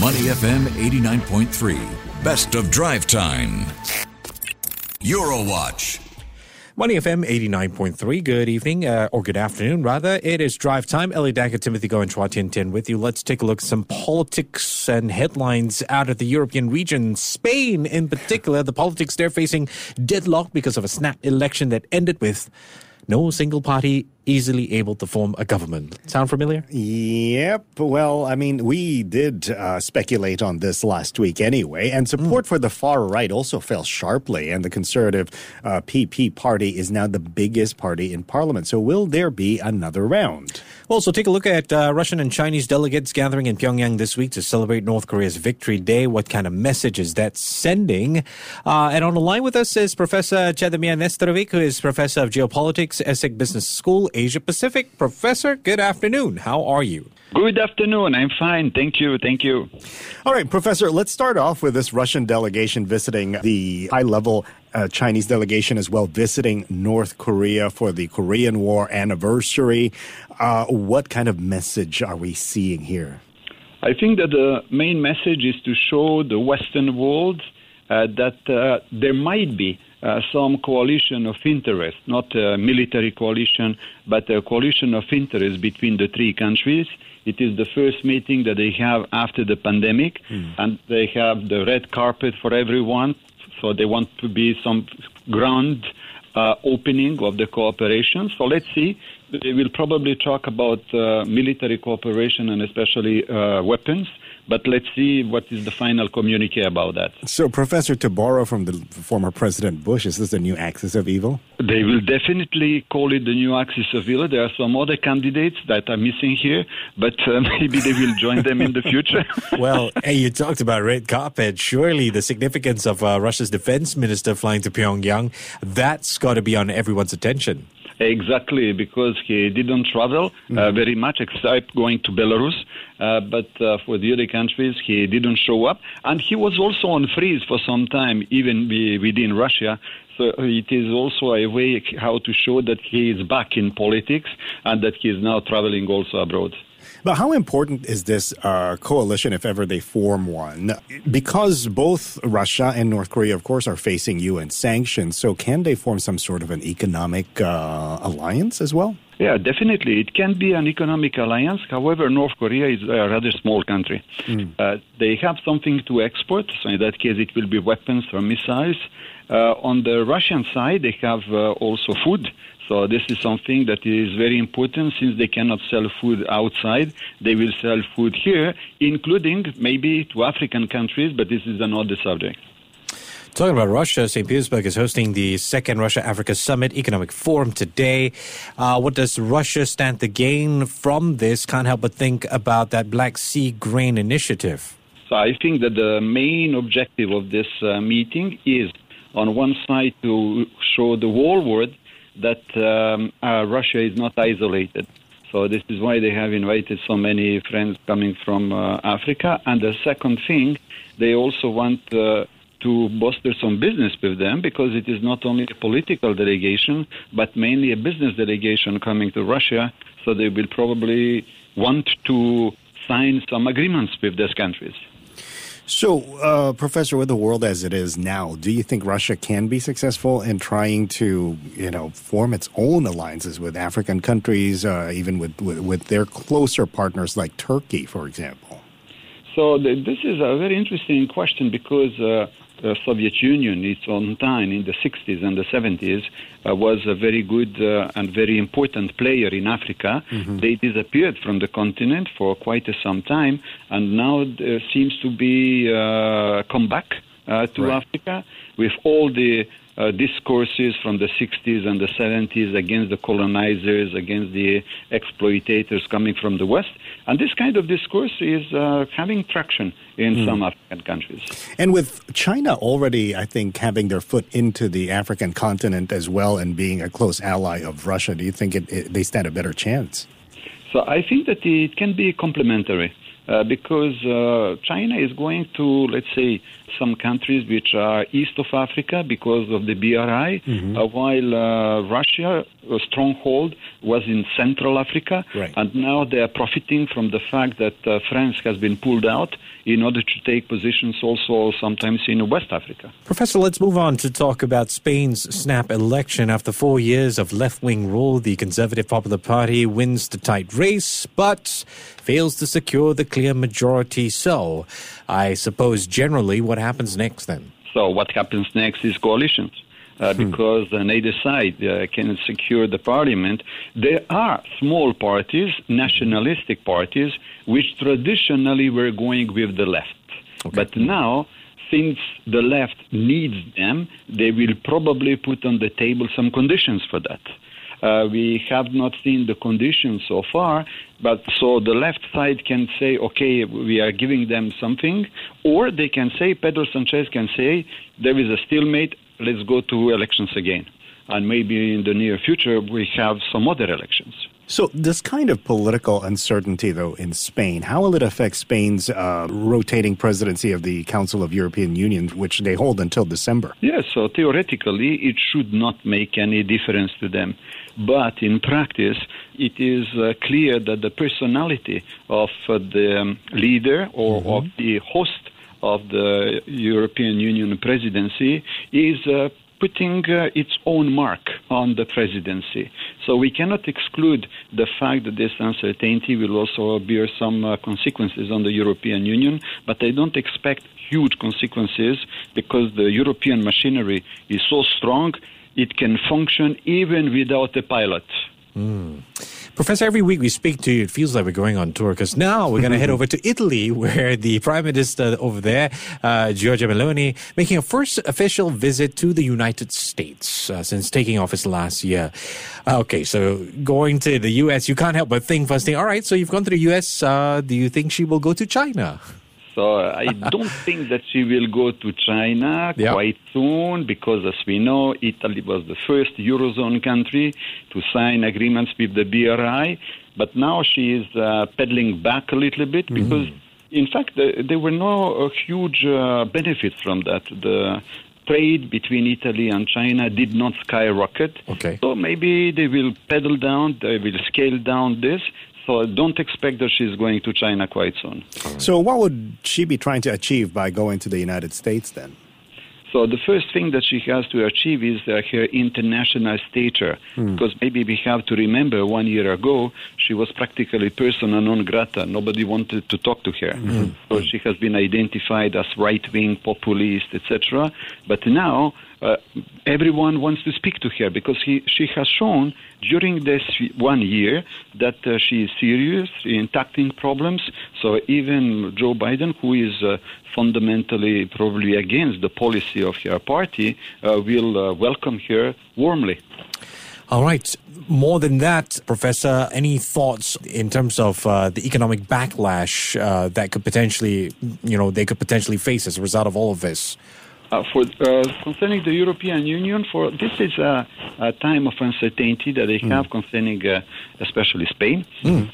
Money FM 89.3. Best of drive time. Eurowatch. Money FM 89.3. Good evening, uh, or good afternoon, rather. It is drive time. Elliott Danker, Timothy Go, and Chua Tian Tian with you. Let's take a look at some politics and headlines out of the European region. Spain, in particular, the politics there facing deadlock because of a snap election that ended with no single party easily able to form a government. Sound familiar? Yep. Well, I mean, we did uh, speculate on this last week anyway, and support mm. for the far right also fell sharply, and the conservative uh, PP party is now the biggest party in parliament. So, will there be another round? Well, so take a look at uh, Russian and Chinese delegates gathering in Pyongyang this week to celebrate North Korea's Victory Day. What kind of message is that sending? Uh, and on the line with us is Professor Cedomir Nestorovic, who is professor of geopolitics, ESSEC Business School, Asia Pacific. Professor, good afternoon. How are you? Good afternoon. I'm fine. Thank you. Thank you. All right, Professor, let's start off with this Russian delegation visiting the high level uh, Chinese delegation as well, visiting North Korea for the Korean War anniversary. Uh, what kind of message are we seeing here? I think that the main message is to show the Western world uh, that uh, there might be uh, some coalition of interest, not a military coalition, but a coalition of interest between the three countries. It is the first meeting that they have after the pandemic, mm. and they have the red carpet for everyone. So they want to be some ground uh, opening of the cooperation. So let's see. They will probably talk about uh, military cooperation and especially uh, weapons. But let's see what is the final communique about that. So, Professor, to borrow from the former President Bush, is this the new axis of evil? They will definitely call it the new axis of evil. There are some other candidates that are missing here, but uh, maybe they will join them in the future. well, hey, you talked about red carpet. Surely the significance of uh, Russia's defense minister flying to Pyongyang, that's got to be on everyone's attention. Exactly, because he didn't travel uh, mm-hmm. very much except going to Belarus. Uh, but uh, for the other countries, he didn't show up. And he was also on freeze for some time, even within Russia. So it is also a way how to show that he is back in politics and that he is now traveling also abroad. But how important is this uh, coalition if ever they form one? Because both Russia and North Korea, of course, are facing UN sanctions. So can they form some sort of an economic uh, alliance as well? Yeah, definitely. It can be an economic alliance. However, North Korea is a rather small country. Mm. Uh, they have something to export. So in that case, it will be weapons or missiles. Uh, on the Russian side, they have uh, also food. So this is something that is very important since they cannot sell food outside. They will sell food here, including maybe to African countries, but this is another subject. Talking about Russia, St. Petersburg is hosting the second Russia Africa Summit Economic Forum today. Uh, what does Russia stand to gain from this? Can't help but think about that Black Sea Grain Initiative. So I think that the main objective of this uh, meeting is, on one side, to show the whole world that um, uh, Russia is not isolated. So this is why they have invited so many friends coming from uh, Africa. And the second thing, they also want uh, to bolster some business with them because it is not only a political delegation, but mainly a business delegation coming to Russia. So they will probably want to sign some agreements with these countries. So, uh, Professor, with the world as it is now, do you think Russia can be successful in trying to, you know, form its own alliances with African countries, uh, even with, with, with their closer partners like Turkey, for example? So this is a very interesting question because uh, the Soviet Union, its own time in the 60s and the 70s, uh, was a very good uh, and very important player in Africa. Mm-hmm. They disappeared from the continent for quite some time, and now there seems to be uh, come back uh, to right. Africa with all the uh, discourses from the 60s and the 70s against the colonizers, against the exploitators coming from the West. And this kind of discourse is uh, having traction in mm. some African countries. And with China already, I think, having their foot into the African continent as well and being a close ally of Russia, do you think it, it, they stand a better chance? So I think that it can be complementary. Uh, because uh, China is going to, let's say, some countries which are east of Africa because of the BRI, mm-hmm. uh, while uh, Russia stronghold was in Central Africa, Right. and now they are profiting from the fact that uh, France has been pulled out in order to take positions also sometimes in West Africa. Professor, let's move on to talk about Spain's snap election. After four years of left wing rule, the Conservative Popular Party wins the tight race, but fails to secure the clear majority. So, I suppose generally what happens next then? So what happens next is coalitions. Uh, because uh, neither side uh, can secure the parliament. There are small parties, nationalistic parties, which traditionally were going with the left. But now, since the left needs them, they will probably put on the table some conditions for that. Uh, we have not seen the conditions so far, but so the left side can say, okay, we are giving them something, or they can say, Pedro Sanchez can say, there is a stalemate, let's go to elections again. And maybe in the near future, we have some other elections. So, this kind of political uncertainty, though, in Spain, how will it affect Spain's uh, rotating presidency of the Council of European Union, which they hold until December? Yes, so theoretically, it should not make any difference to them. But in practice, it is uh, clear that the personality of uh, the um, leader or of the host of the European Union presidency is uh, putting uh, its own mark on the presidency. So we cannot exclude the fact that this uncertainty will also bear some uh, consequences on the European Union, but I don't expect huge consequences because the European machinery is so strong it can function even without a pilot. Professor, every week we speak to you, it feels like we're going on tour because now we're going to head over to Italy, where the Prime Minister over there, uh, Giorgia Meloni, making a first official visit to the United States uh, since taking office last year. Uh, okay, so going to the U.S., you can't help but think first thing, all right, so you've gone to the U.S., uh, do you think she will go to China? So I don't think that she will go to China Yeah. quite soon because, as we know, Italy was the first Eurozone country to sign agreements with the BRI. But now she is uh, pedaling back a little bit because, in fact, the, there were no uh, huge uh, benefits from that. The trade between Italy and China did not skyrocket. Okay. So maybe they will pedal down, they will scale down this. So don't expect that she's going to China quite soon. So, what would she be trying to achieve by going to the United States then? So the first thing that she has to achieve is uh, her international stature, because maybe we have to remember one year ago she was practically persona non grata. Nobody wanted to talk to her. So she has been identified as right wing, populist, etc. But now uh, everyone wants to speak to her because he, she has shown during this one year that uh, she is serious in tackling problems. So even Joe Biden, who is uh, fundamentally probably against the policy of her party, uh, will uh, welcome her warmly. All right. More than that, Professor, any thoughts in terms of uh, the economic backlash uh, that could potentially, you know, they could potentially face as a result of all of this? Uh, for uh, concerning the European Union, for this is a, a time of uncertainty that they have concerning, uh, especially Spain.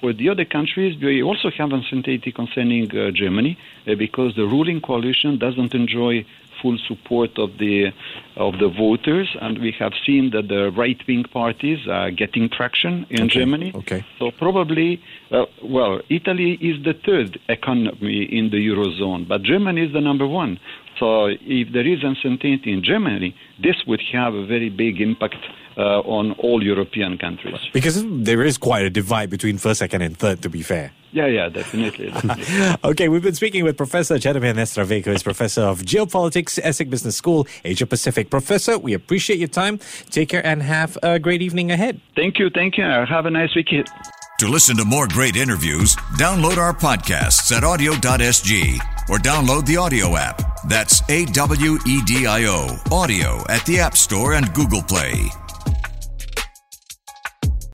For the other countries, we also have uncertainty concerning uh, Germany uh, because the ruling coalition doesn't enjoy full support of the of the voters, and we have seen that the right wing parties are getting traction in Okay, Germany. okay. So probably, uh, well, Italy is the third economy in the eurozone, but Germany is the number one. So if there is uncertainty in Germany, this would have a very big impact Uh, on all European countries. Because there is quite a divide between first, second, and third, to be fair. Yeah, yeah, definitely. definitely. okay, we've been speaking with Professor Genevieve Estravec, who is Professor of Geopolitics, ESSEC Business School, Asia Pacific. Professor, we appreciate your time. Take care and have a great evening ahead. thank you, thank you. Have a nice weekend. To listen to more great interviews, download our podcasts at awedio.sg or download the AWEDIO app. That's A W E D I O, AWEDIO at the App Store and Google Play.